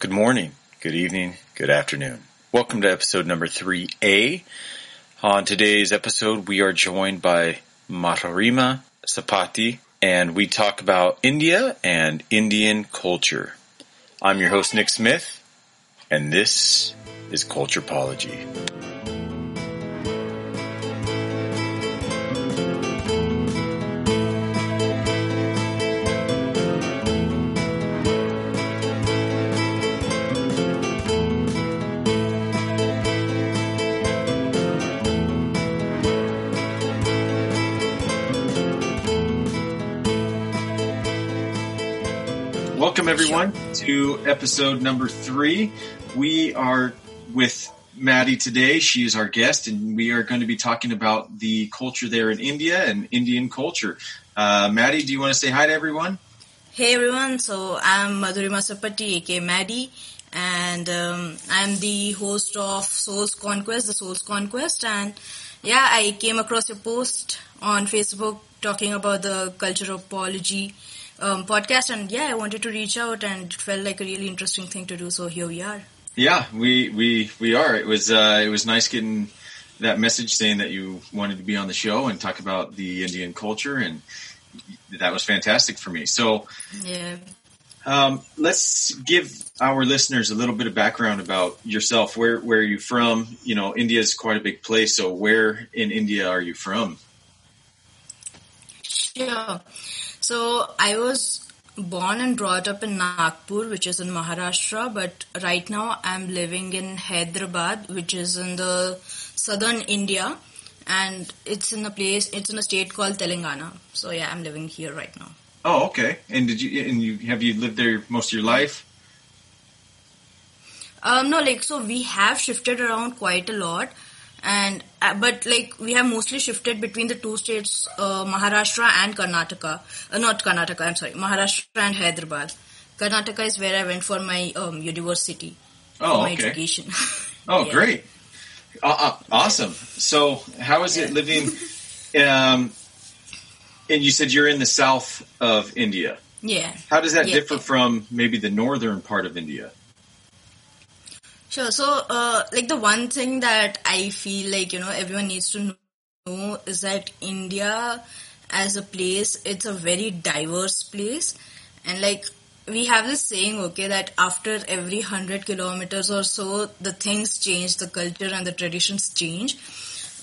Good morning, good evening, good afternoon. Welcome to episode number 3A. On today's episode, we are joined by Madhurima Sapati, and we talk about India and Indian culture. I'm your host, Nick Smith, and this is Culturepology. Everyone to episode number three. We are with Maddie today. She is our guest, and we are going to be talking about the culture there in India and Indian culture. Uh, Maddie, do you want to say hi to everyone? Hey everyone, so I'm Madhurima Sapati, aka Maddie, and um, I'm the host of Souls Conquest, the Souls Conquest, and yeah, I came across your post on Facebook talking about the Culturepology um, podcast, and yeah, I wanted to reach out, and it felt like a really interesting thing to do. So here we are. Yeah, we we we are. It was uh, it was nice getting that message saying that you wanted to be on the show and talk about the Indian culture, and that was fantastic for me. So Yeah. um, let's give our listeners a little bit of background about yourself. Where where are you from? You know, India is quite a big place. So where in India are you from? Sure. So I was born and brought up in Nagpur, which is in Maharashtra, but right now I'm living in Hyderabad, which is in the southern India, and it's in a place, it's in a state called Telangana. So yeah, I'm living here right now. Oh, okay. And did you and you have you lived there most of your life? Um, no, like so we have shifted around quite a lot, and uh, but like we have mostly shifted between the two states, uh, Maharashtra and Karnataka. Uh, not Karnataka, I'm sorry, Maharashtra and Hyderabad. Karnataka is where I went for my um, university, Oh, for my okay. education. Oh, Yeah. great. Uh, uh, awesome. So, how is it living? Um, and you said you're in the south of India. yeah, How does that Yeah. differ from maybe the northern part of India? Sure. So, uh, like the one thing that I feel like you know everyone needs to know is that India, as a place, it's a very diverse place, and like we have this saying, okay, that after every hundred kilometers or so, the things change, the culture and the traditions change.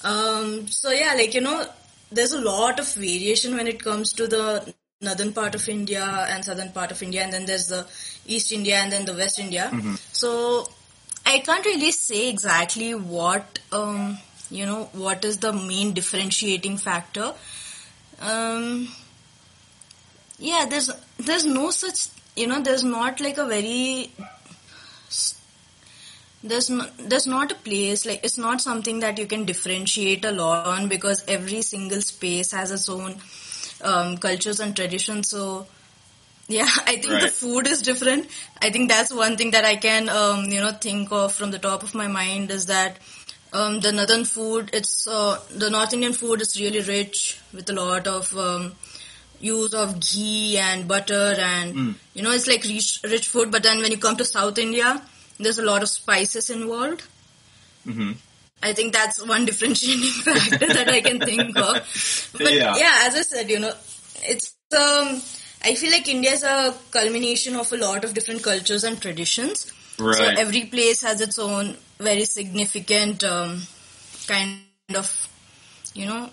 Um, so yeah, like you know, there's a lot of variation when it comes to the northern part of India and southern part of India, and then there's the East India and then the West India. So I can't really say exactly what um, you know what is the main differentiating factor. Um, yeah, there's there's no such you know there's not like a very there's no, there's not a place like it's not something that you can differentiate a lot on because every single space has its own um, cultures and traditions so yeah i think the food is different. I think that's one thing that i can um, you know think of from the top of my mind is that um, the northern food it's uh, the north indian food is really rich with a lot of um, use of ghee and butter and you know it's like rich, rich food. But then when you come to south india there's a lot of spices involved. Hmm i think that's one differentiating factor that i can think of. But Yeah. yeah. as i said you know it's um i feel like india is a culmination of a lot of different cultures and traditions Right. so every place has its own very significant um, kind of you know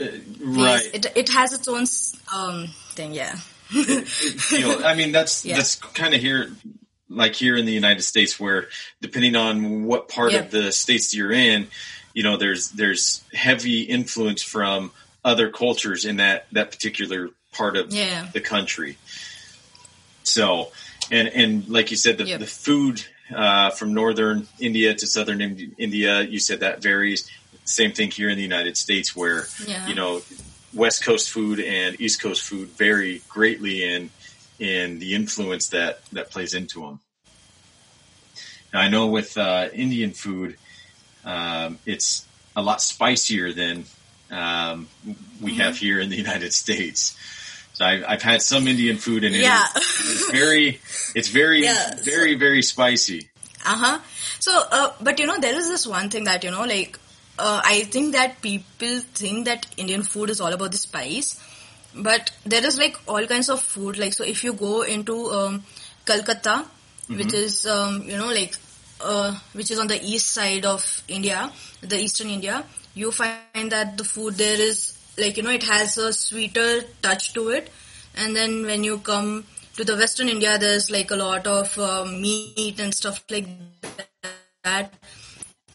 Uh, place. right. it, it has its own um, thing yeah you know, I mean, that's Yeah. that's kind of here, like here in the United States, where depending on what part of the states you're in, you know, there's there's heavy influence from other cultures in that that particular part of Yeah. the country. So, and and like you said, the Yep. the food uh, from northern India to southern Indi- India, you said that varies. Same thing here in the United States, where Yeah. you know West Coast food and East Coast food vary greatly in in the influence that that plays into them. Now, I know with uh, Indian food, um, it's a lot spicier than um, we have here in the United States. So I, I've had some Indian food and it Yeah. it's very, it's very, Yeah. very, very spicy. Uh-huh. So, uh, but you know, there is this one thing that, you know, like, uh, I think that people think that Indian food is all about the spice. But there is like all kinds of food. Like, so if you go into, um, Calcutta, which is, um, you know, like, uh, which is on the east side of India, the eastern India, you find that the food there is, like, you know, it has a sweeter touch to it. And then when you come to the western India, there's like a lot of uh, meat and stuff like that.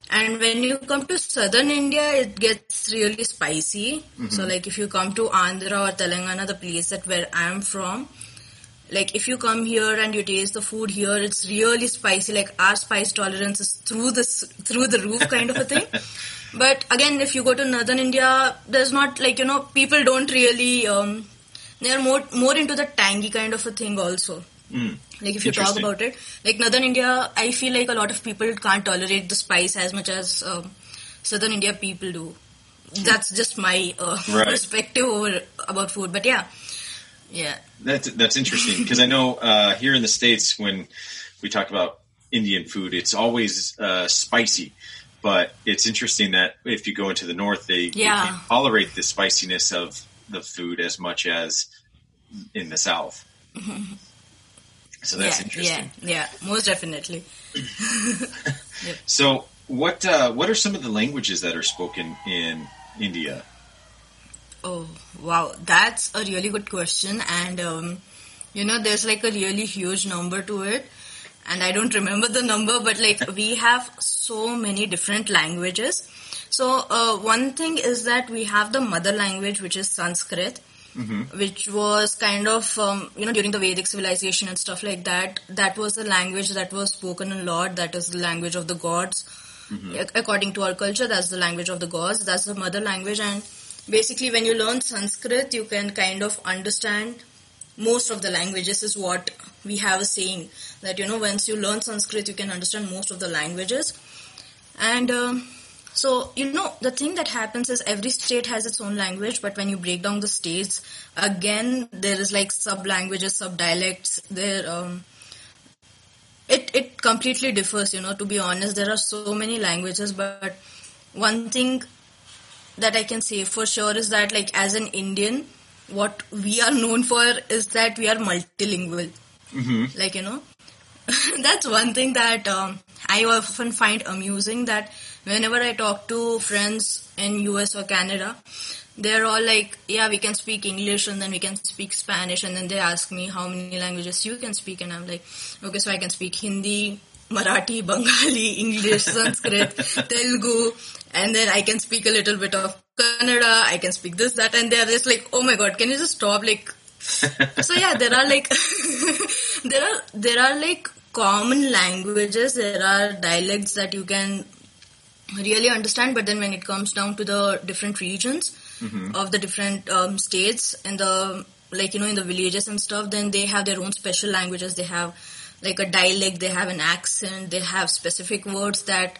And when you come to southern India, it gets really spicy. So like if you come to Andhra or Telangana, the place that where I'm from, like if you come here and you taste the food here, it's really spicy. Like our spice tolerance is through this through the roof kind of a thing. But again, if you go to northern India, there's not like you know people don't really um, they're more more into the tangy kind of a thing also. Mm. Like if you talk about it, like northern India, I feel like a lot of people can't tolerate the spice as much as um, southern India people do. That's just my uh, Right. perspective over about food. But yeah, yeah, That's that's interesting because I know uh, here in the states when we talk about Indian food, it's always uh, spicy. But it's interesting that if you go into the north, they, they can't tolerate the spiciness of the food as much as in the south. So that's yeah, interesting. yeah, yeah, most definitely. So what uh, what are some of the languages that are spoken in India? Oh wow, that's a really good question, and um, you know, there's like a really huge number to it, and I don't remember the number, but like we have so many different languages. So uh, one thing is that we have the mother language, which is Sanskrit, which was kind of um, you know during the Vedic civilization and stuff like that. That was the language that was spoken a lot. That is the language of the gods. Ac- According to our culture, that's the language of the gods. That's the mother language, and basically, when you learn Sanskrit, you can kind of understand most of the languages. Is what we have a saying that you know once you learn Sanskrit, you can understand most of the languages, and. Um, so, you know, the thing that happens is every state has its own language, but when you break down the states, again, there is like sub languages, sub dialects. There, um, it, it completely differs, you know, to be honest. There are so many languages, but one thing that I can say for sure is that, like, as an Indian, what we are known for is that we are multilingual. Mm-hmm. Like, you know, that's one thing that um, I often find amusing that whenever I talk to friends in US or Canada, they're all like, yeah, we can speak English and then we can speak Spanish and then they ask me how many languages you can speak and I'm like, okay, so I can speak Hindi, Marathi, Bengali, English, Sanskrit, Telugu, and then I can speak a little bit of Kannada, I can speak this, that, and they're just like, oh my god, can you just stop? Like, so yeah, there are like, there are, there are like common languages, there are dialects that you can really understand, but then when it comes down to the different regions of the different um, states and the, like, you know, in the villages and stuff, then they have their own special languages, they have like a dialect, they have an accent, they have specific words that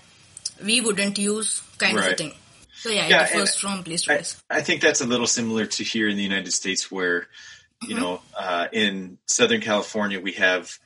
we wouldn't use, kind of a thing. So yeah, Yeah, it differs from place to I, place. I think that's a little similar to here in the United States, where you know, uh, in Southern California, we have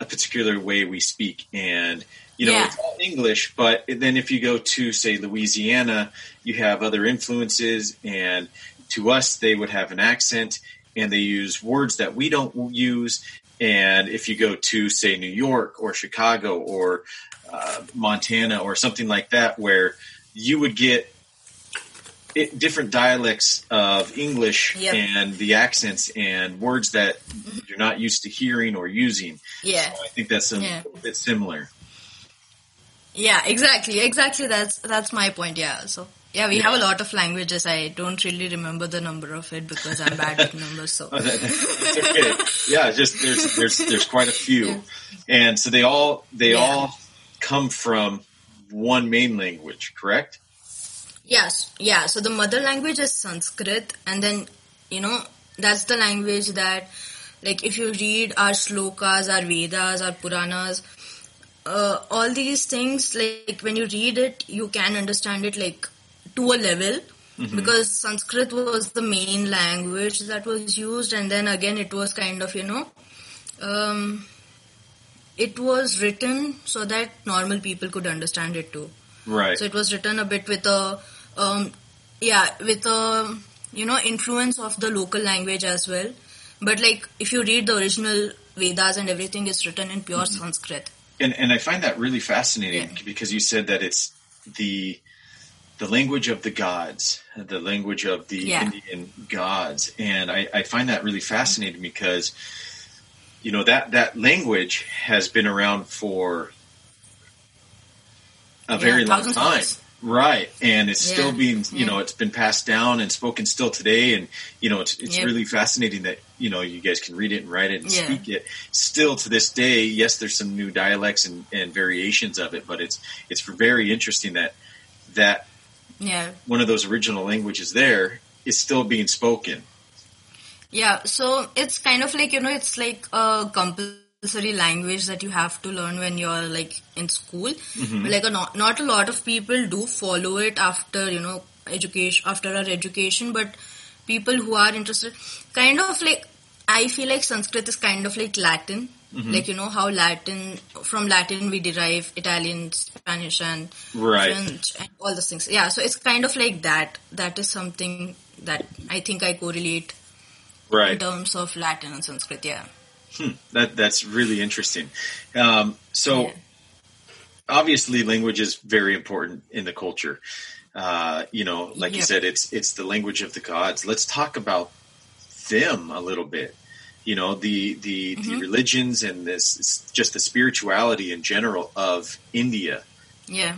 a particular way we speak, and you know, Yeah. it's all English. But then if you go to say Louisiana, you have other influences, and to us, they would have an accent, and they use words that we don't use. And if you go to say New York or Chicago or uh, Montana or something like that, where you would get it, different dialects of English Yep. and the accents and words that you're not used to hearing or using. Yeah. I think that's a Yeah. bit similar. Yeah, exactly, exactly. That's that's my point. Yeah. So yeah, we have a lot of languages. I don't really remember the number of it because I'm bad with numbers. So Oh, that- okay. Yeah, just there's there's there's quite a few, and so they all they Yeah. all come from one main language, correct? Yes, yeah. So the mother language is Sanskrit, and then you know that's the language that, like, if you read our slokas, our Vedas, our Puranas, uh, all these things, like when you read it, you can understand it like to a level. because Sanskrit was the main language that was used, and then again it was kind of you know, um, it was written so that normal people could understand it too. Right. So it was written a bit with a, um, yeah, with a you know influence of the local language as well. But like if you read the original Vedas and everything is written in pure mm-hmm. Sanskrit. and and I find that really fascinating Yeah. because you said that it's the the language of the gods, the language of the Yeah. Indian gods, and I, I find that really mm-hmm. fascinating because you know that that language has been around for a very long time. years. Right, and it's still being, you Yeah. know, it's been passed down and spoken still today, and you know, it's it's really fascinating that you know you guys can read it and write it and Yeah. speak it. Still to this day, yes, there's some new dialects and, and variations of it, but it's it's very interesting that that Yeah. one of those original languages there is still being spoken. Yeah, so it's kind of like, you know, it's like a compulsory language that you have to learn when you're like in school. Mm-hmm. Like a not, not a lot of people do follow it after, you know, education, after our education, but people who are interested, kind of like, I feel like Sanskrit is kind of like Latin. Mm-hmm. Like, you know, how Latin, from Latin we derive Italian, Spanish and Right. French and all those things. Yeah, so it's kind of like that. That is something that I think I correlate right. in terms of Latin and Sanskrit, yeah. That that's really interesting. Um, so Yeah. obviously, language is very important in the culture. Uh, you know, like you said, it's it's the language of the gods. Let's talk about them a little bit. You know, the the, the religions and this just the spirituality in general of India. Yeah,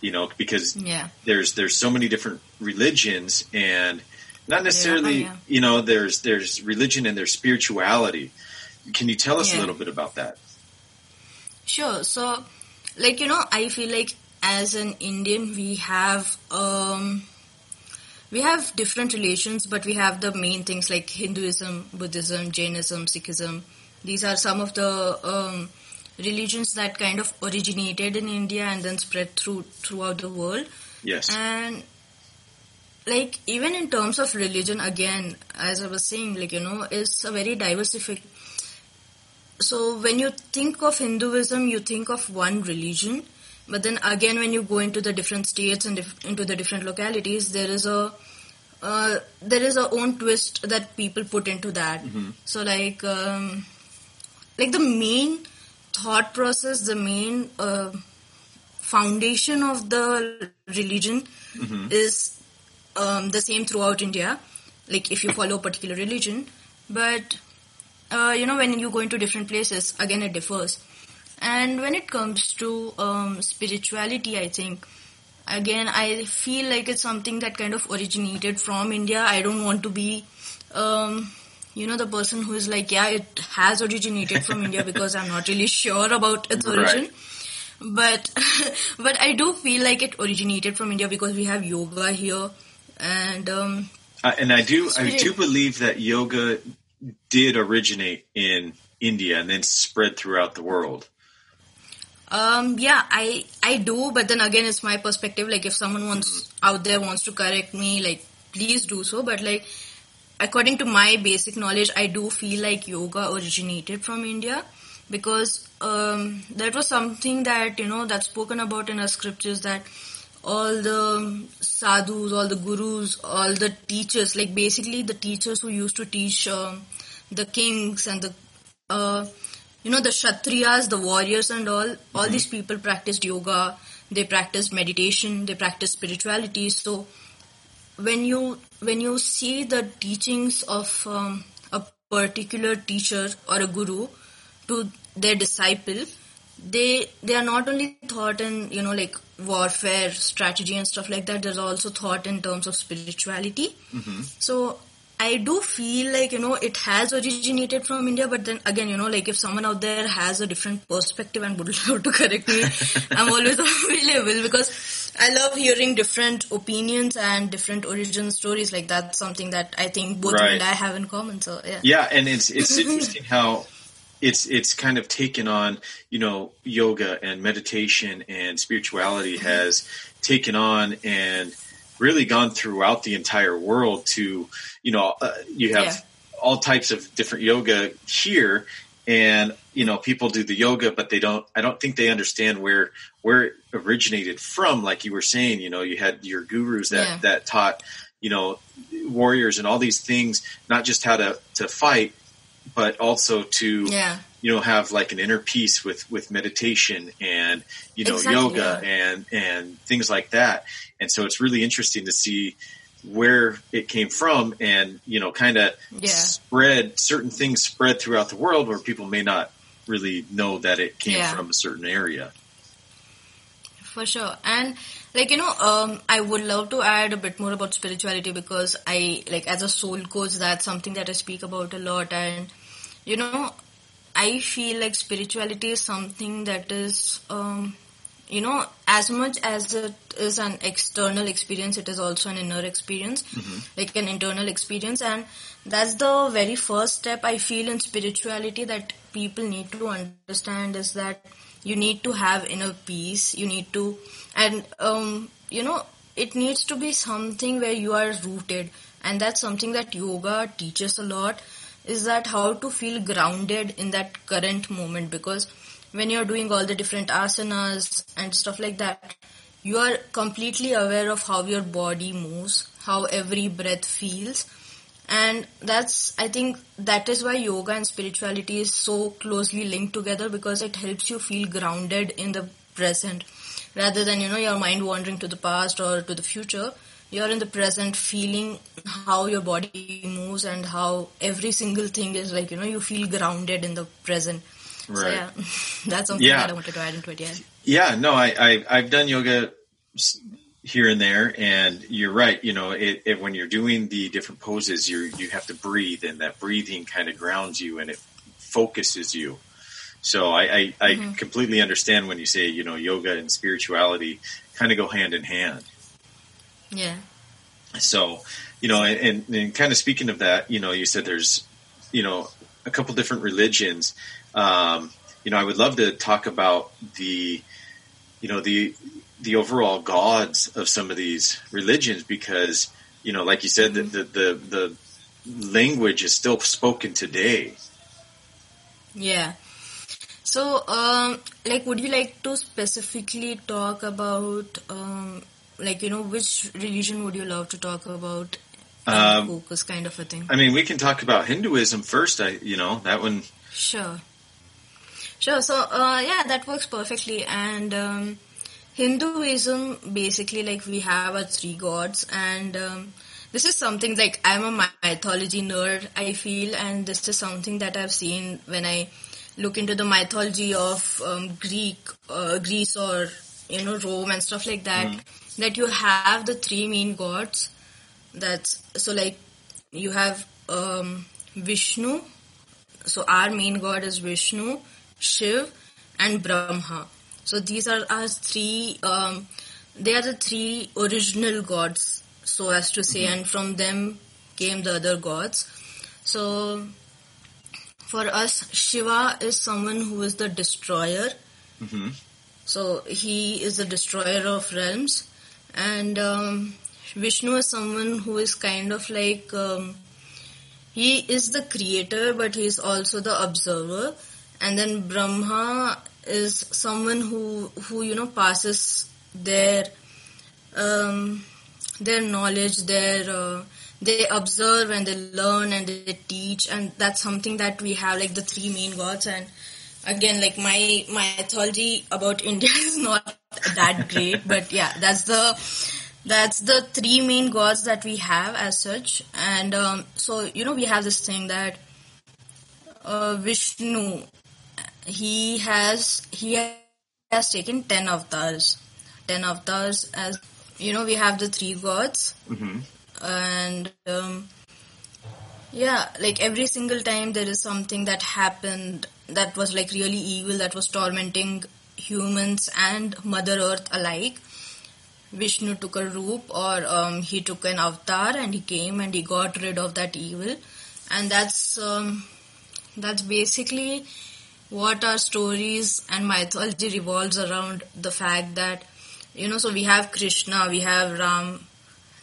You know, because yeah, there's there's so many different religions and not necessarily yeah. you know there's there's religion and there's spirituality can you tell us a little bit about that sure. So, like, you know, I feel like as an Indian, we have, um, we have different religions, but we have the main things like Hinduism, Buddhism, Jainism, Sikhism. These are some of the um, religions that kind of originated in India and then spread through throughout the world. yes and like even in terms of religion again as i was saying like you know it's a very diversific so when you think of hinduism you think of one religion. But then again when you go into the different states and dif- into the different localities there is a uh, there is a own twist that people put into that. So like um, like the main thought process the main uh, foundation of the religion is um, the same throughout India. Like if you follow a particular religion, but uh, you know when you go into different places, again it differs. And when it comes to um, spirituality, I think again I feel like it's something that kind of originated from India. I don't want to be um, you know the person who is like yeah it has originated from India because I'm not really sure about its origin. Right. but but I do feel like it originated from India because we have yoga here, and um, uh, and i do i do believe that yoga did originate in india and then spread throughout the world um, yeah, I I do. But then again, it's my perspective. Like if someone wants out there wants to correct me, like please do so. But like according to my basic knowledge, I do feel like yoga originated from India because um, that was something that you know that's spoken about in our scriptures that all the sadhus, all the gurus, all the teachers, like basically the teachers who used to teach um, the kings and the uh, you know the kshatriyas, the warriors and all, all these people practiced yoga, they practiced meditation, they practiced spirituality. So when you when you see the teachings of um, a particular teacher or a guru to their disciple they they are not only thought in you know like warfare strategy and stuff like that they're also thought in terms of spirituality. Mm-hmm. So i do feel like you know it has originated from india but then again you know like if someone out there has a different perspective and would love to correct me i'm always available because i love hearing different opinions and different origin stories. Like that's something that i think both you Right. and i have in common so yeah. Yeah, and it's it's interesting how it's it's kind of taken on you know yoga and meditation and spirituality has taken on and really gone throughout the entire world to, you know, uh, you have Yeah. all types of different yoga here and you know people do the yoga but they don't i don't think they understand where where it originated from like you were saying you know you had your gurus that Yeah. that taught you know warriors and all these things not just how to to fight but also to Yeah. you know have like an inner peace with with meditation and you know Exactly, yoga and and things like that and so it's really interesting to see where it came from and you know kind of Yeah. spread certain things spread throughout the world where people may not really know that it came Yeah. from a certain area For sure. And like, you know, um, I would love to add a bit more about spirituality because I, like, as a soul coach, that's something that I speak about a lot. And, you know, I feel like spirituality is something that is, um, you know, as much as it is an external experience, it is also an inner experience, like an internal experience. And that's the very first step I feel in spirituality that people need to understand is that you need to have inner peace. You need to, and, um, you know, it needs to be something where you are rooted. And that's something that yoga teaches a lot is that how to feel grounded in that current moment because when you're doing all the different asanas and stuff like that, you are completely aware of how your body moves, how every breath feels. And that's, I think, that is why yoga and spirituality is so closely linked together because it helps you feel grounded in the present rather than, you know, your mind wandering to the past or to the future. You're in the present feeling how your body moves and how every single thing is like, you know, you feel grounded in the present. So Right. yeah, that's something Yeah. that I wanted to add into it. Yeah. yeah no i, I i've done yoga here and there and you're right you know it, it when you're doing the different poses you you have to breathe and that breathing kind of grounds you and it focuses you so i i, I mm-hmm. completely understand when you say you know yoga and spirituality kind of go hand in hand Yeah. so you know and, and kind of speaking of that you know you said there's you know a couple different religions um, you know i would love to talk about the you know the the overall gods of some of these religions because you know like you said the the the, the language is still spoken today Yeah. So, um, like, would you like to specifically talk about, um, like, you know, which religion would you love to talk about? Um, focus kind of a thing. i mean we can talk about hinduism first i you know that one Sure. Sure. So, uh, yeah, that works perfectly. And um, Hinduism, basically, like we have our three gods, and um, this is something like I'm a mythology nerd. I feel, and this is something that I've seen when I look into the mythology of um, Greek, uh, Greece, or you know Rome and stuff like that. That you have the three main gods. That's so like you have um, Vishnu, so our main god is Vishnu, Shiv, and Brahma. So these are our three. Um, they are the three original gods, so as to say, and from them came the other gods. So for us, Shiva is someone who is the destroyer. hmm So he is the destroyer of realms, and um, Vishnu is someone who is kind of like um, he is the creator, but he is also the observer. And then Brahma is someone who who you know passes their um, their knowledge, their uh, they observe and they learn and they teach, and that's something that we have like the three main gods and again like my my mythology about india is not that great but yeah that's the that's the three main gods that we have as such. And um, so you know we have this thing that uh, vishnu he has he has taken 10 avatars. 10 avatars as you know we have the three gods. Hmm and um, yeah like every single time there is something that happened that was like really evil that was tormenting humans and mother earth alike vishnu took a roop or um, he took an avatar and he came and he got rid of that evil and that's um, that's basically what our stories and mythology revolves around the fact that you know so we have krishna we have ram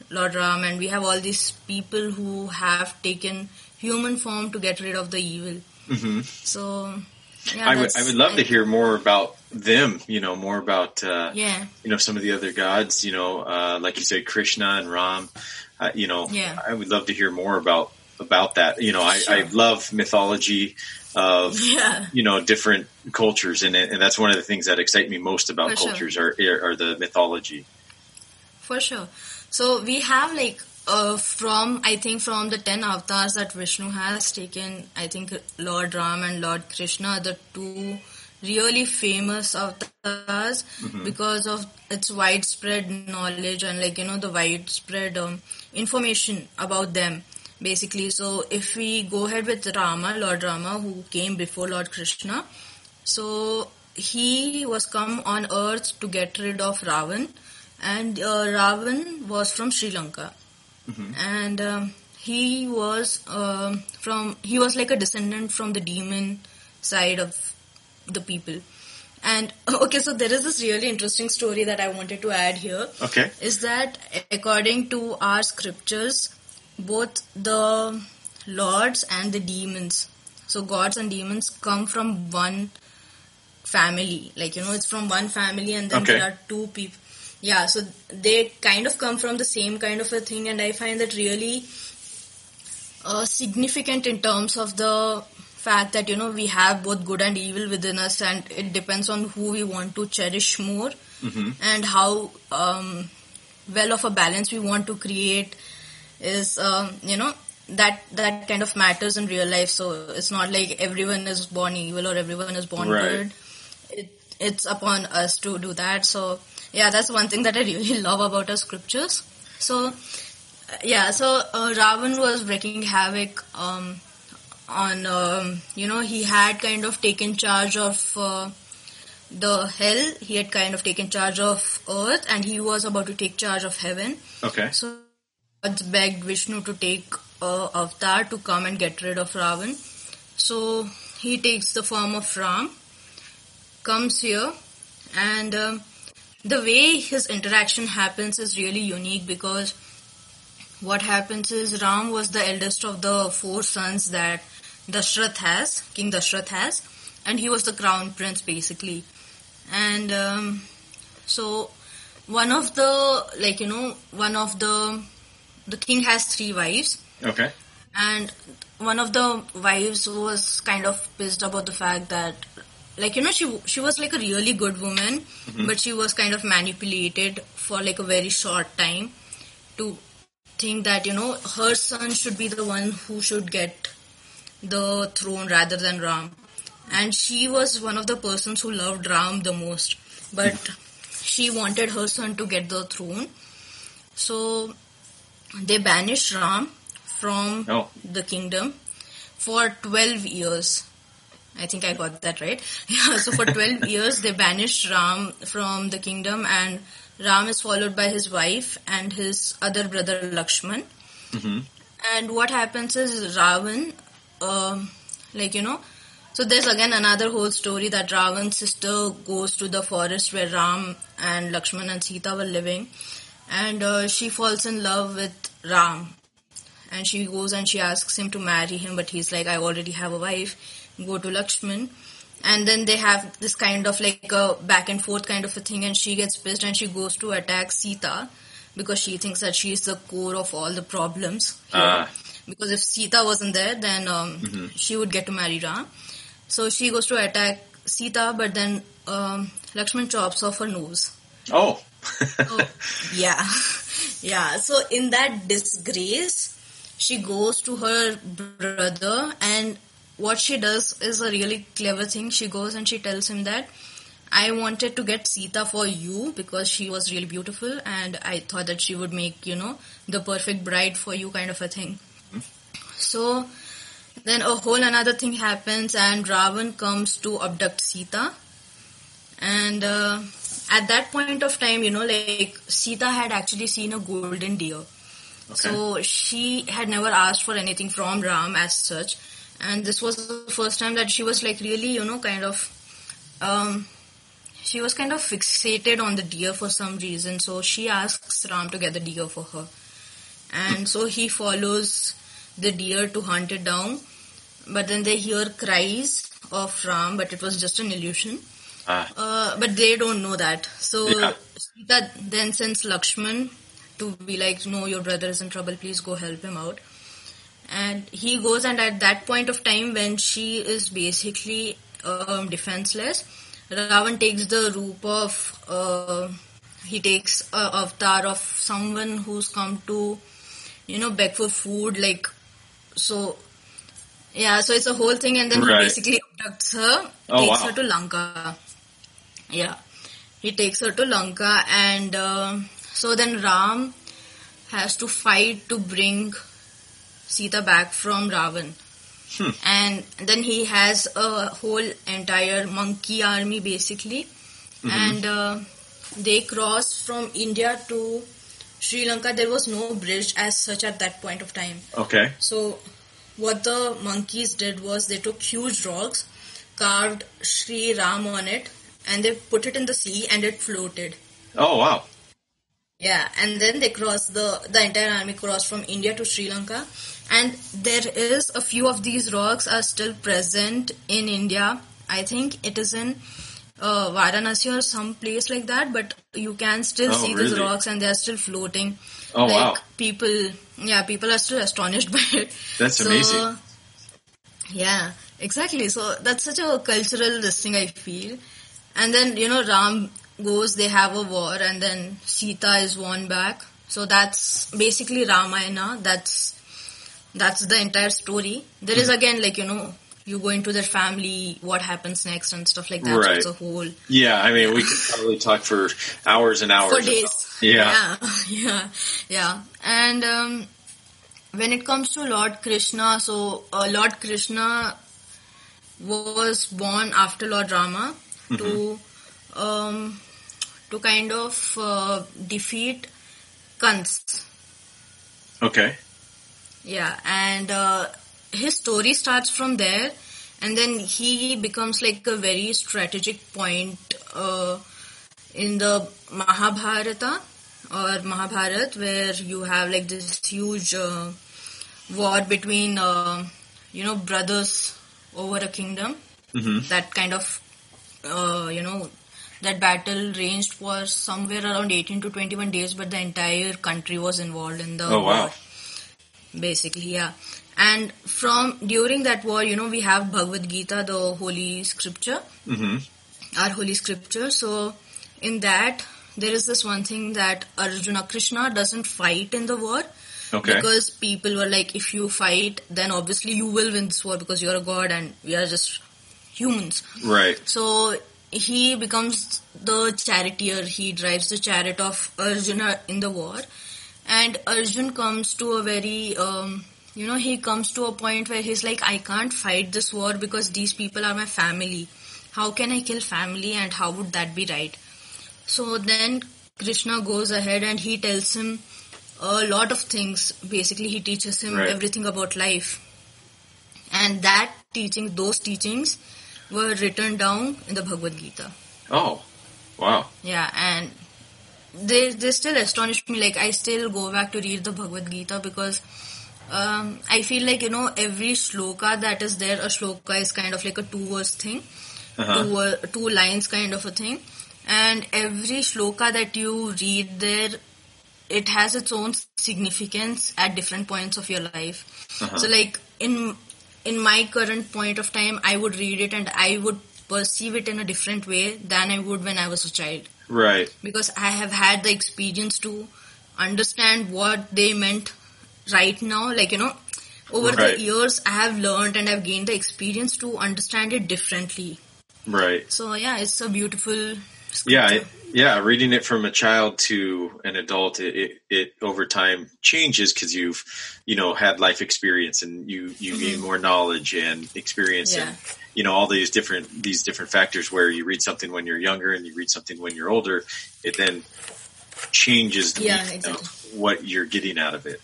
Lord Ram, and we have all these people who have taken human form to get rid of the evil. Hmm So, yeah, I would I would love I- to hear more about them. You know, more about uh, Yeah, you know some of the other gods. You know, uh, like you said, Krishna and Ram. Uh, you know, Yeah. I would love to hear more about about that. You know, I, I love mythology of yeah, you know different cultures, and and that's one of the things that excite me most about For sure. cultures are are the mythology. for sure. So we have like uh, from I think from the ten avatars that Vishnu has taken, I think Lord Ram and Lord Krishna are the two really famous avatars because of its widespread knowledge and like you know the widespread um, information about them basically. So if we go ahead with rama lord rama who came before lord krishna so he was come on earth to get rid of ravan and uh, ravan was from sri lanka and um, he was um, from he was like a descendant from the demon side of the people and okay so there is this really interesting story that i wanted to add here Okay. is that according to our scriptures, both the lords and the demons, so gods and demons come from one family. Like, you know, it's from one family and then Okay. there are two people. Yeah, so they kind of come from the same kind of a thing and I find that really uh, significant in terms of the fact that, you know, we have both good and evil within us and it depends on who we want to cherish more hmm and how um, well of a balance we want to create is um, you know that that kind of matters in real life. So it's not like everyone is born evil or everyone is born Right. good. It, it's upon us to do that. So yeah that's one thing that i really love about our scriptures. So uh, yeah so uh, ravan was wreaking havoc um, on um, you know he had kind of taken charge of uh, the hell. He had kind of taken charge of earth and he was about to take charge of heaven. Okay. so gods begged vishnu to take uh, avatar to come and get rid of ravan. So he takes the form of ram comes here and um, the way his interaction happens is really unique because what happens is ram was the eldest of the four sons that dashrath has king dashrath has and he was the crown prince basically and um, so one of the like you know one of the the king has three wives Okay. and one of the wives was kind of pissed about the fact that like you know she she was like a really good woman mm-hmm. but she was kind of manipulated for like a very short time to think that you know her son should be the one who should get the throne rather than ram and she was one of the persons who loved ram the most but she wanted her son to get the throne so they banished ram from Oh. the kingdom for 12 years. I think I got that right. Yeah, so for 12 years they banished Ram from the kingdom and Ram is followed by his wife and his other brother Lakshman. hmm And what happens is Ravan, um, like you know, so there's again another whole story that Ravan's sister goes to the forest where Ram and Lakshman and Sita were living, and uh, she falls in love with Ram, and she goes and she asks him to marry him, but he's like, I already have a wife. Go to Lakshman. And then they have this kind of like a back and forth kind of a thing, and she gets pissed and she goes to attack Sita because she thinks that she is the core of all the problems. here. Ah. because if Sita wasn't there, then um, she would get to marry Ram. So she goes to attack Sita, but then um, Lakshman chops off her nose. Oh. So, yeah, yeah. So in that disgrace, she goes to her brother, and what she does is a really clever thing. She goes and she tells him that I wanted to get Sita for you because she was really beautiful, and I thought that she would make you know the perfect bride for you, kind of a thing. So then a whole another thing happens, and Ravan comes to abduct Sita, and uh, at that point of time, you know, like Sita had actually seen a golden deer. So she had never asked for anything from Ram as such. And this was the first time that she was like really, you know, kind of, um, she was kind of fixated on the deer for some reason. So she asks Ram to get the deer for her. and so he follows the deer to hunt it down. But then they hear cries of Ram, but it was just an illusion. Ah. Uh, but they don't know that. So Yeah. Sita then sends Lakshman to be like, no, your brother is in trouble. Please go help him out. And he goes, and at that point of time, when she is basically um, defenseless, Ravan takes the roop of, uh, he takes a avatar of someone who's come to, you know, beg for food, like, so, yeah, so it's a whole thing, and then Right. he basically abducts her, Oh, takes wow. her to Lanka. Yeah, he takes her to Lanka, and uh, so then Ram has to fight to bring Sita back from Ravan. Hmm. And then he has a whole entire monkey army basically. And uh, they cross from India to Sri Lanka. There was no bridge as such at that point of time. Okay. So, what the monkeys did was they took huge rocks, carved Sri Ram on it, and they put it in the sea and it floated. Oh wow. Yeah, and then they crossed the the entire army crossed from India to Sri Lanka, and there is a few of these rocks are still present in India. I think it is in uh, Varanasi or some place like that, but you can still Oh, see these rocks and they are still floating. Oh, like wow. people, yeah, people are still astonished by it. That's So, amazing. Yeah, exactly. So that's such a cultural thing I feel. And then, you know, Ram goes, they have a war and then Sita is won back. So that's basically Ramayana. That's, that's the entire story. There Hmm. is again like, you know, you go into their family, what happens next and stuff like that. So it's a whole, Yeah, I mean, we could probably talk for hours and hours. for days. Yeah. yeah, yeah, yeah. And um, when it comes to Lord Krishna, so uh, Lord Krishna was born after Lord Rama to um, to kind of uh, defeat Kans. Okay. Yeah, and uh, his story starts from there, and then he becomes like a very strategic point uh, in the Mahabharata or Mahabharat, where you have like this huge uh, war between uh, you know brothers over a kingdom. hmm That kind of uh, you know that battle ranged for somewhere around 18 to 21 days, but the entire country was involved in the Oh, wow. war. Basically yeah. And from during that war you know we have bhagavad gita the holy scripture. Hmm our holy scripture. So in that there is this one thing that arjuna krishna doesn't fight in the war. Okay. because people were like if you fight then obviously you will win this war because you're a god and we are just humans. Right. so he becomes the charioteer. He drives the chariot of Arjuna in the war, and Arjun comes to a very, um, you know, he comes to a point where he's like, I can't fight this war because these people are my family. How can I kill family, and how would that be right? So then Krishna goes ahead and he tells him a lot of things. Basically, he teaches him Right. everything about life. And that teaching, those teachings were written down in the Bhagavad Gita. Oh, wow. Yeah, and they they still astonish me. Like I still go back to read the Bhagavad Gita because um, I feel like you know every shloka that is there, a shloka is kind of like a two verse thing, Uh-huh. two uh, two lines kind of a thing, and every shloka that you read there, it has its own significance at different points of your life. Uh-huh. So like in in my current point of time, I would read it and I would perceive it in a different way than I would when I was a child Right. because I have had the experience to understand what they meant right now. Like, you know, over Right. the years, I have learned and I've gained the experience to understand it differently. Right. So, yeah, it's a beautiful Yeah. scripture. I- yeah. Reading it from a child to an adult, it, it, it over time changes because you've, you know, had life experience and you, you gain more knowledge and experience Mm-hmm. Yeah. and, you know, all these different, these different factors where you read something when you're younger and you read something when you're older, it then changes the Yeah, exactly. of what you're getting out of it.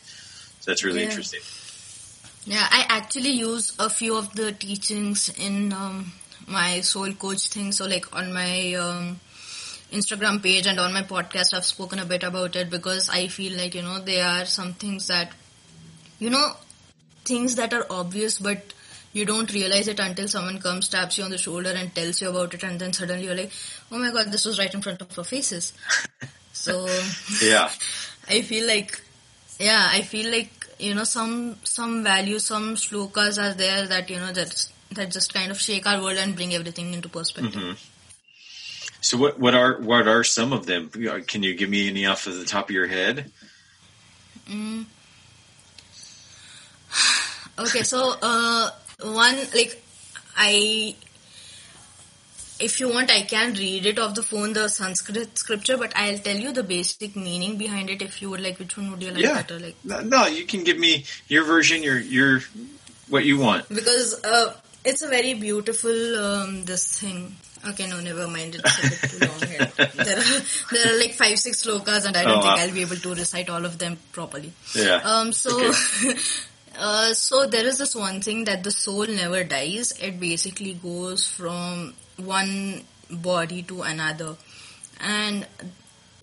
So that's really Yeah. interesting. Yeah, I actually use a few of the teachings in um, my soul coach thing. So, like on my um, Instagram page and on my podcast, I've spoken a bit about it because I feel like, you know, there are some things that, you know, things that are obvious, but you don't realize it until someone comes, taps you on the shoulder and tells you about it. And then suddenly you're like, oh my God, this was right in front of our faces. so yeah, I feel like, yeah, I feel like, you know, some, some values, some shlokas are there that, you know, that, that just kind of shake our world and bring everything into perspective. Mm-hmm. So what what are what are some of them? Can you give me any off of the top of your head? Mm. Okay, so uh, one like I, if you want, I can read it off the phone, the Sanskrit scripture, but I'll tell you the basic meaning behind it. If you would like, which one would you like yeah. better? Like no, you can give me your version, your your what you want because uh, it's a very beautiful um, this thing. Okay, no, never mind. It's a bit too long here. There are there are like five, six slokas, and I don't Oh, think wow. I'll be able to recite all of them properly. Yeah. Um. So, Okay. uh, so there is this one thing that the soul never dies. It basically goes from one body to another, and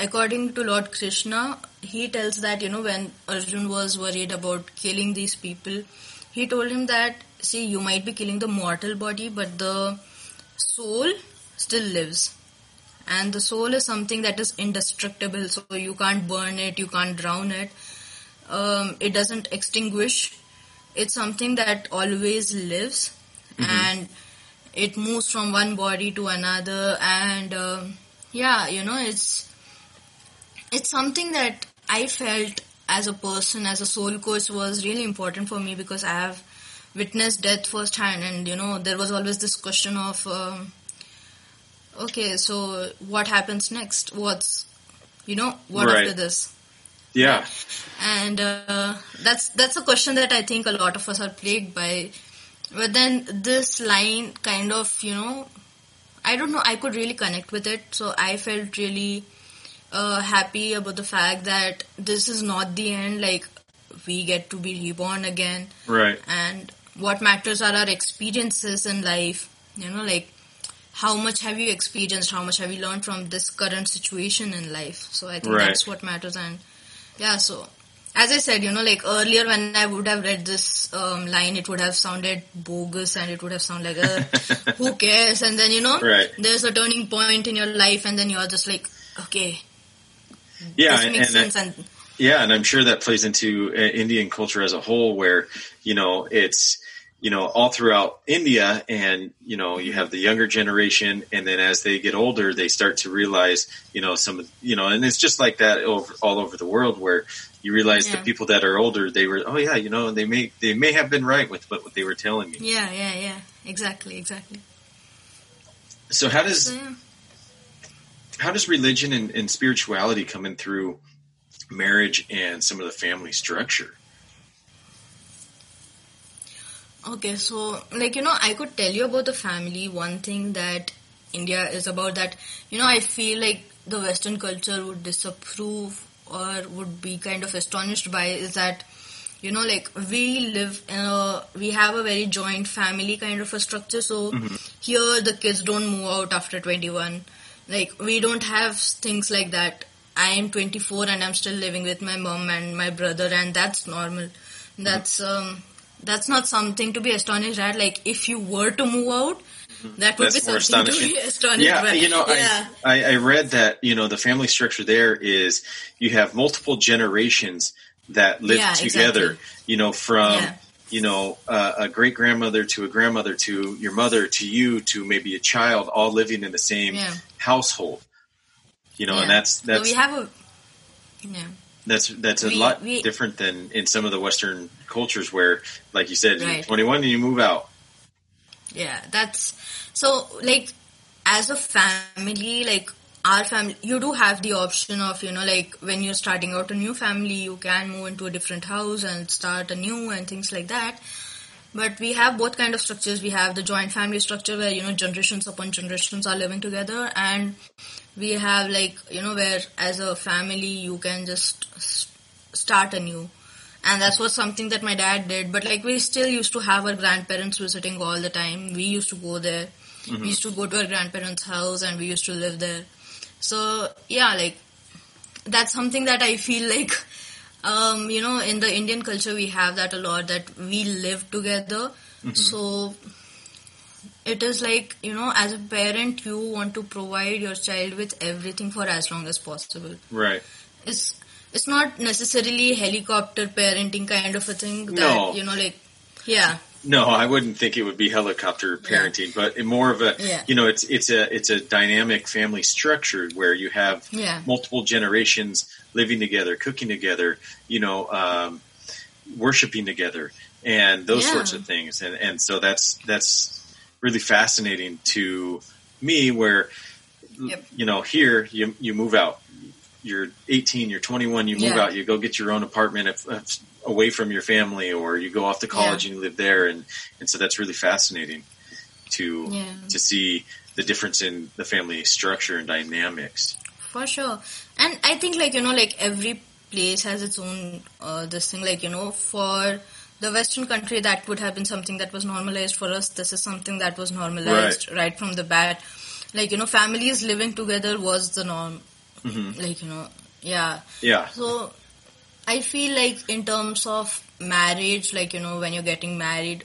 according to Lord Krishna, he tells that you know when Arjun was worried about killing these people, he told him that see you might be killing the mortal body, but the soul still lives. And the soul is something that is indestructible, so you can't burn it, you can't drown it. Um, it doesn't extinguish. It's something that always lives, and it moves from one body to another. And um, yeah, you know, it's it's something that I felt as a person, as a soul coach, was really important for me because I have witnessed death firsthand, and you know, there was always this question of, um, okay, so what happens next? What's, you know, what Right. after this? yeah. And uh, that's that's a question that I think a lot of us are plagued by. But then this line kind of, you know, I don't know, I could really connect with it. So I felt really uh, happy about the fact that this is not the end. Like we get to be reborn again, Right. and what matters are our experiences in life. You know, like how much have you experienced? How much have you learned from this current situation in life? So I think Right. that's what matters. And yeah, so as I said, you know, like earlier when I would have read this um, line, it would have sounded bogus and it would have sounded like, uh, who cares? And then, you know, Right. there's a turning point in your life and then you're just like, okay, Yeah, this and, makes and sense. And Yeah, and I'm sure that plays into uh, Indian culture as a whole, where you know it's you know all throughout India, and you know you have the younger generation, and then as they get older, they start to realize you know some you know, and it's just like that over all over the world, where you realize the people that are older, they were oh yeah, you know, and they may they may have been right with what, what they were telling me. yeah, yeah, yeah, exactly, exactly. So how does So yeah. how does religion and, and spirituality come in through marriage and some of the family structure? Okay, so like you know, I could tell you about the family. One thing that India is about that you know, I feel like the Western culture would disapprove or would be kind of astonished by is that you know, like we live in a we have a very joint family kind of a structure. So here the kids don't move out after twenty one. Like we don't have things like that. I am 24 and I'm still living with my mom and my brother, and that's normal. That's um, that's not something to be astonished at. Like if you were to move out, that would That's be something astonishing. to be astonished Yeah, by. you know, yeah, I, I read that you know the family structure there is you have multiple generations that live Yeah, together. exactly. You know, from Yeah. you know uh, a great grandmother to a grandmother to your mother to you to maybe a child, all living in the same Yeah. household. You know, and that's that's so we have a yeah. That's that's a we- lot we- different than in some of the Western cultures where, like you said, you're Right. 21 and you move out. Yeah, that's so like as a family, like our family, you do have the option of you know like when you're starting out a new family, you can move into a different house and start anew and things like that. But we have both kind of structures. We have the joint family structure where you know generations upon generations are living together, and we have like you know where as a family you can just start anew. And that's was something that my dad did. But like we still used to have our grandparents visiting all the time. We used to go there. We used to go to our grandparents house and we used to live there. So yeah, like that's something that I feel like um, you know in the Indian culture we have that a lot that we live together. So it is like you know as a parent you want to provide your child with everything for as long as possible. Right. It's it's not necessarily helicopter parenting kind of a thing that No. you know like yeah No, I wouldn't think it would be helicopter parenting, but more of a Yeah. you know it's it's a it's a dynamic family structure where you have Yeah. multiple generations living together, cooking together, you know, um, worshiping together, and those Yeah. sorts of things, and and so that's that's really fascinating to me. Where Yep. you know here you you move out, you're 18, you're 21, you move Yeah. out, you go get your own apartment if, if, away from your family, or you go off to college Yeah. and you live there, and and so that's really fascinating to Yeah. to see the difference in the family structure and dynamics. For sure. And I think like, you know, like every place has its own uh, this thing like, you know, for the western country that would have been something that was normalized for us. This is something that was normalized right, from the bat. Like, you know, families living together was the norm. Mhm. Like, you know, yeah. Yeah, So I feel like in terms of marriage, like, you know, when you're getting married,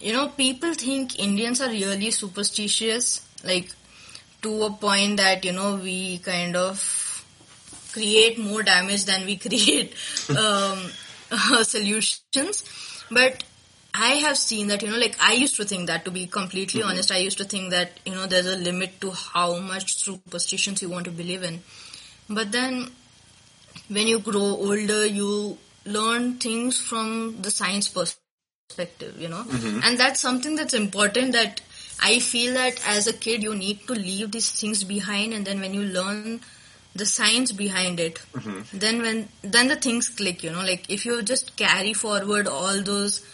you know, people think Indians are really superstitious, like to a point that, you know, we kind of create more damage than we create um, Uh, solutions. But I have seen that, you know, like I used to think that to be completely mm-hmm. honest, I used to think that, you know, there's a limit to how much superstitions you want to believe in. But then when you grow older, you learn things from the science perspective, you know, mm-hmm. and that's something that's important that I feel that as a kid, you need to leave these things behind. And then when you learn the science behind it, then when, then the things click, you know, like if you just carry forward all those,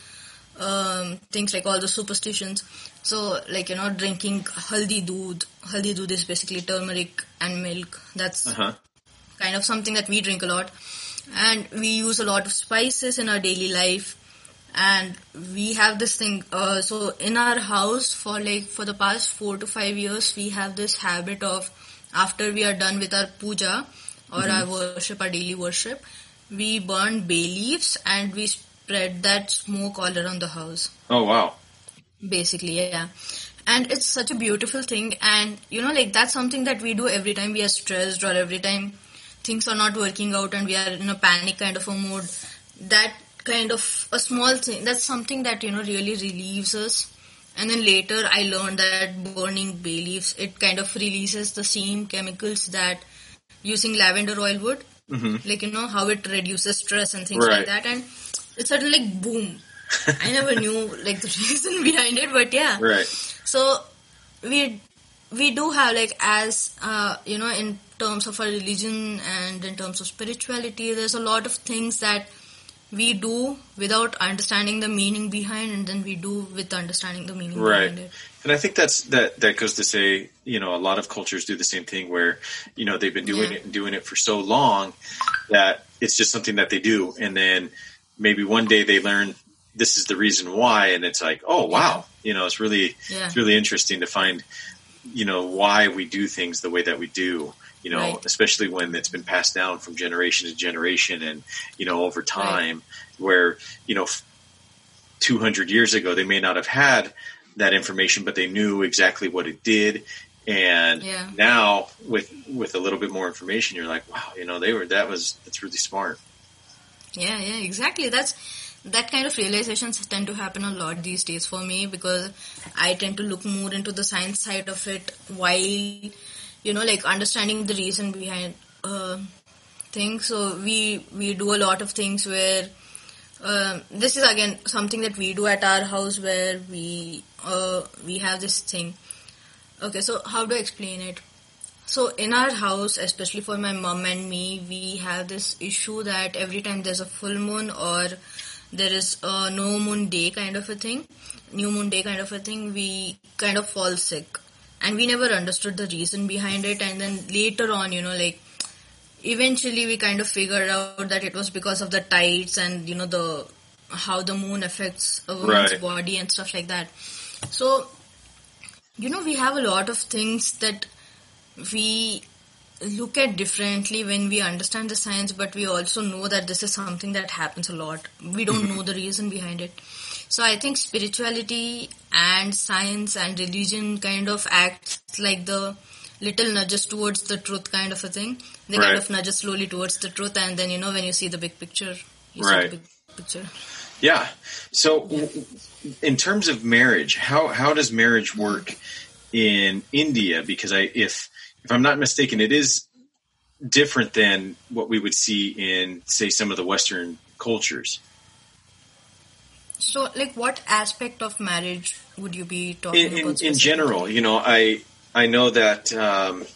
um, things like all the superstitions. So, like, you know, drinking haldi doodh. Haldi doodh is basically turmeric and milk. That's uh huh, kind of something that we drink a lot and we use a lot of spices in our daily life and we have this thing uh, so in our house for like for the past 4 to 5 years we have this habit of after we are done with our puja or our worship our daily worship we burn bay leaves and we spread that smoke all around the house. Oh wow, basically yeah. And it's such a beautiful thing. And you know like that's something that we do every time we are stressed or every time things are not working out and we are in a panic kind of a mood. that kind of a small thing that's something that you know really relieves us and then later i learned that burning bay leaves it kind of releases the same chemicals that using lavender oil would. Hmm like you know how it reduces stress and things Right. like that. And it's suddenly like boom. I never knew like the reason behind it but yeah. Right, so we we do have like as uh, you know in terms of our religion and in terms of spirituality there's a lot of things that we do without understanding the meaning behind and then we do with understanding the meaning Right. behind it and I think that's that that goes to say, you know, a lot of cultures do the same thing where, you know, they've been doing Yeah. it and doing it for so long that it's just something that they do, and then maybe one day they learn this is the reason why, and it's like, oh wow, you know, it's really Yeah. it's really interesting to find, you know, why we do things the way that we do. You know, Right. especially when it's been passed down from generation to generation, and you know, over time, where you know, 200 years ago, they may not have had that information, but they knew exactly what it did. And Yeah. now with, with a little bit more information, you're like, wow, you know, they were, that was, that's really smart. Yeah, yeah, exactly. That's that kind of realizations tend to happen a lot these days for me because I tend to look more into the science side of it while you know like understanding the reason behind uh, things. So we we do a lot of things where um, this is again something that we do at our house where we uh, we have this thing. Okay, so how do I explain it? So in our house, especially for my mom and me, we have this issue that every time there's a full moon or there is a no moon day kind of a thing, new moon day kind of a thing, we kind of fall sick. And we never understood the reason behind it. And then later on, you know, like eventually we kind of figured out that it was because of the tides and, you know, the how the moon affects a woman's Right. body and stuff like that. So, you know, we have a lot of things that we look at differently when we understand the science, but we also know that this is something that happens a lot. We don't mm-hmm. know the reason behind it. So I think spirituality and science and religion kind of acts like the little nudges towards the truth kind of a thing. They Right. kind of nudge slowly towards the truth and then, you know, when you see the big picture, you Right. see the big picture. Yeah. So, w- in terms of marriage, how how does marriage work in India? Because I, if if I'm not mistaken, it is different than what we would see in, say, some of the Western cultures. So, like, what aspect of marriage would you be talking In about? in general, you know, I I know that. Um,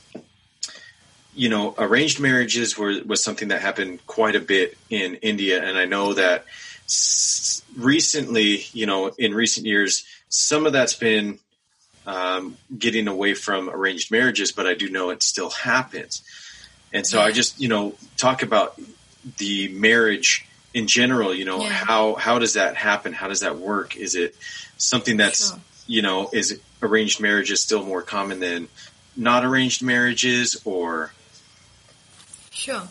you know, arranged marriages were was something that happened quite a bit in India, and I know that s- recently, you know, in recent years, some of that's been um, getting away from arranged marriages, but I do know it still happens. And so I just, you know, talk about the marriage in general. You know, Yeah. how how does that happen? How does that work? Is it something that's Sure. you know, is arranged marriages still more common than not arranged marriages, or Sure.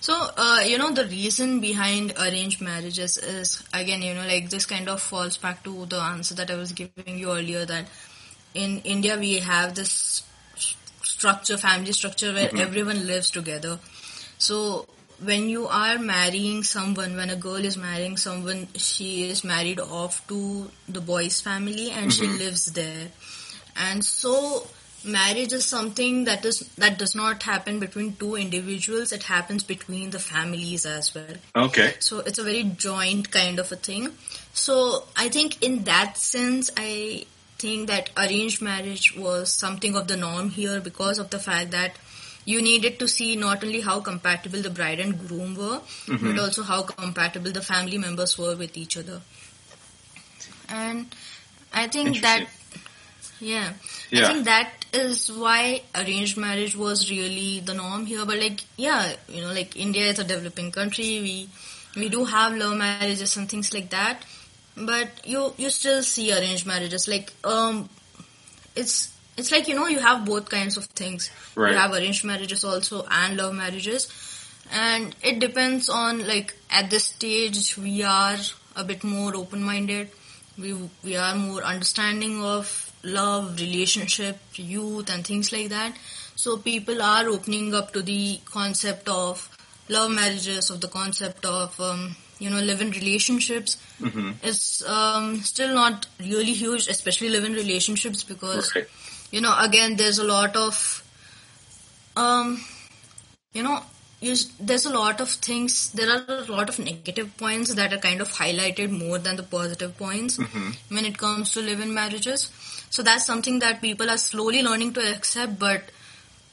So, uh, you know, the reason behind arranged marriages is, again, you know, like this kind of falls back to the answer that I was giving you earlier that in India we have this structure, family structure where everyone lives together. So, when you are marrying someone, when a girl is marrying someone, she is married off to the boy's family and she mm-hmm. lives there. And so, marriage is something that is that does not happen between two individuals. It happens between the families as well. Okay, so it's a very joint kind of a thing. So i think in that sense i think that arranged marriage was something of the norm here because of the fact that you needed to see not only how compatible the bride and groom were but also how compatible the family members were with each other and i think that yeah. Yeah. I think that is why arranged marriage was really the norm here. But like, yeah, you know, like India is a developing country. We we do have love marriages and things like that. But you you still see arranged marriages. Like, um, it's it's like you know you have both kinds of things. Right. You have arranged marriages also and love marriages, and it depends on like at this stage we are a bit more open minded. We we are more understanding of love, relationship, youth, and things like that. So people are opening up to the concept of love marriages, of the concept of um, you know live-in relationships. hmm It's um, still not really huge, especially live-in relationships because right, you know again there's a lot of um you know you, there's a lot of things there are a lot of negative points that are kind of highlighted more than the positive points when it comes to live in marriages. So that's something that people are slowly learning to accept but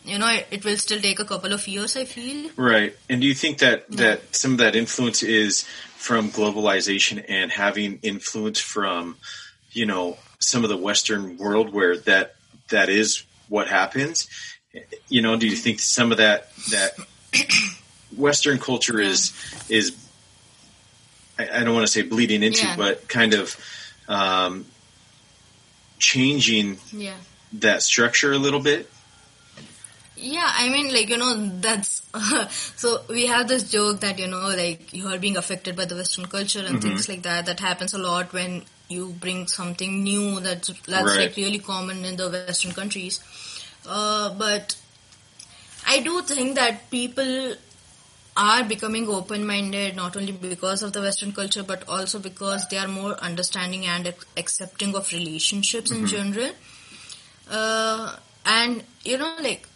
you know it, it will still take a couple of years i feel. Right. And do you think that that some of that influence is from globalization and having influence from, you know, some of the Western world where that that is what happens? You know, do you think some of that that Western culture is is I, I don't want to say bleeding into, Yeah. but kind of um, changing yeah that structure a little bit? Yeah, I mean, like, you know, that's. so we have this joke that, you know, like, you are being affected by the Western culture and things like that. That happens a lot when you bring something new that's, that's Right. like really common in the Western countries. Uh, but I do think that people are becoming open minded not only because of the Western culture but also because they are more understanding and accepting of relationships in general. Uh, and you know, like,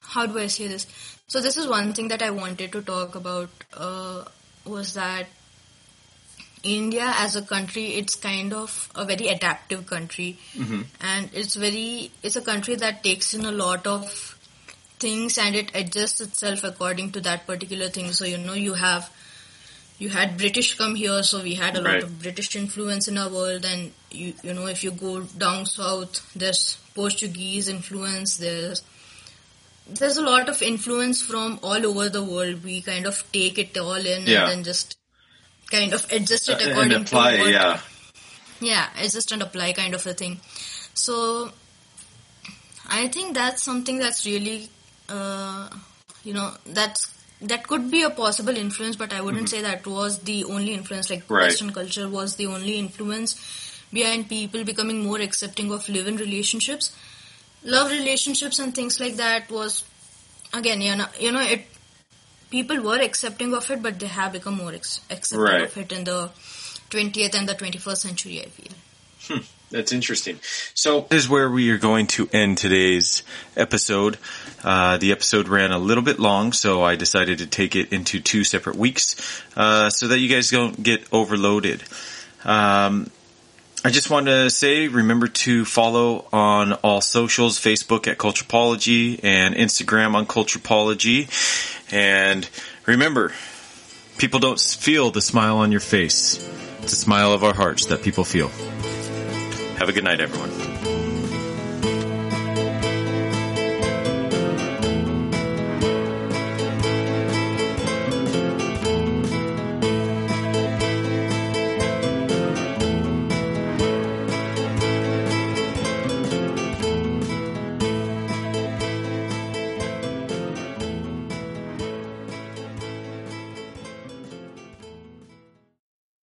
how do I say this? So this is one thing that I wanted to talk about uh, was that India as a country, it's kind of a very adaptive country, mm-hmm. and it's very it's a country that takes in a lot of things and it adjusts itself according to that particular thing. So you know you have you had British come here, so we had a Right. lot of British influence in our world, and you you know if you go down south, there's Portuguese influence, there's there's a lot of influence from all over the world. We kind of take it all in Yeah. and then just kind of adjust it and according apply, to what, yeah. yeah, adjust and apply kind of a thing. So I think that's something that's really uh, you know that's that could be a possible influence, but I wouldn't say that was the only influence. Like Right. Western culture was the only influence behind people becoming more accepting of live-in relationships, love relationships, and things like that. Was again, you know, you know, it. People were accepting of it, but they have become more ex- accepting Right. of it in the 20th and the 21st century. I feel. That's interesting. So this is where we are going to end today's episode. Uh, the episode ran a little bit long, so I decided to take it into two separate weeks uh, so that you guys don't get overloaded. Um, I just want to say, remember to follow on all socials, Facebook at Culturepology and Instagram on Culturepology. And remember, people don't feel the smile on your face. It's a smile of our hearts that people feel. Have a good night, everyone.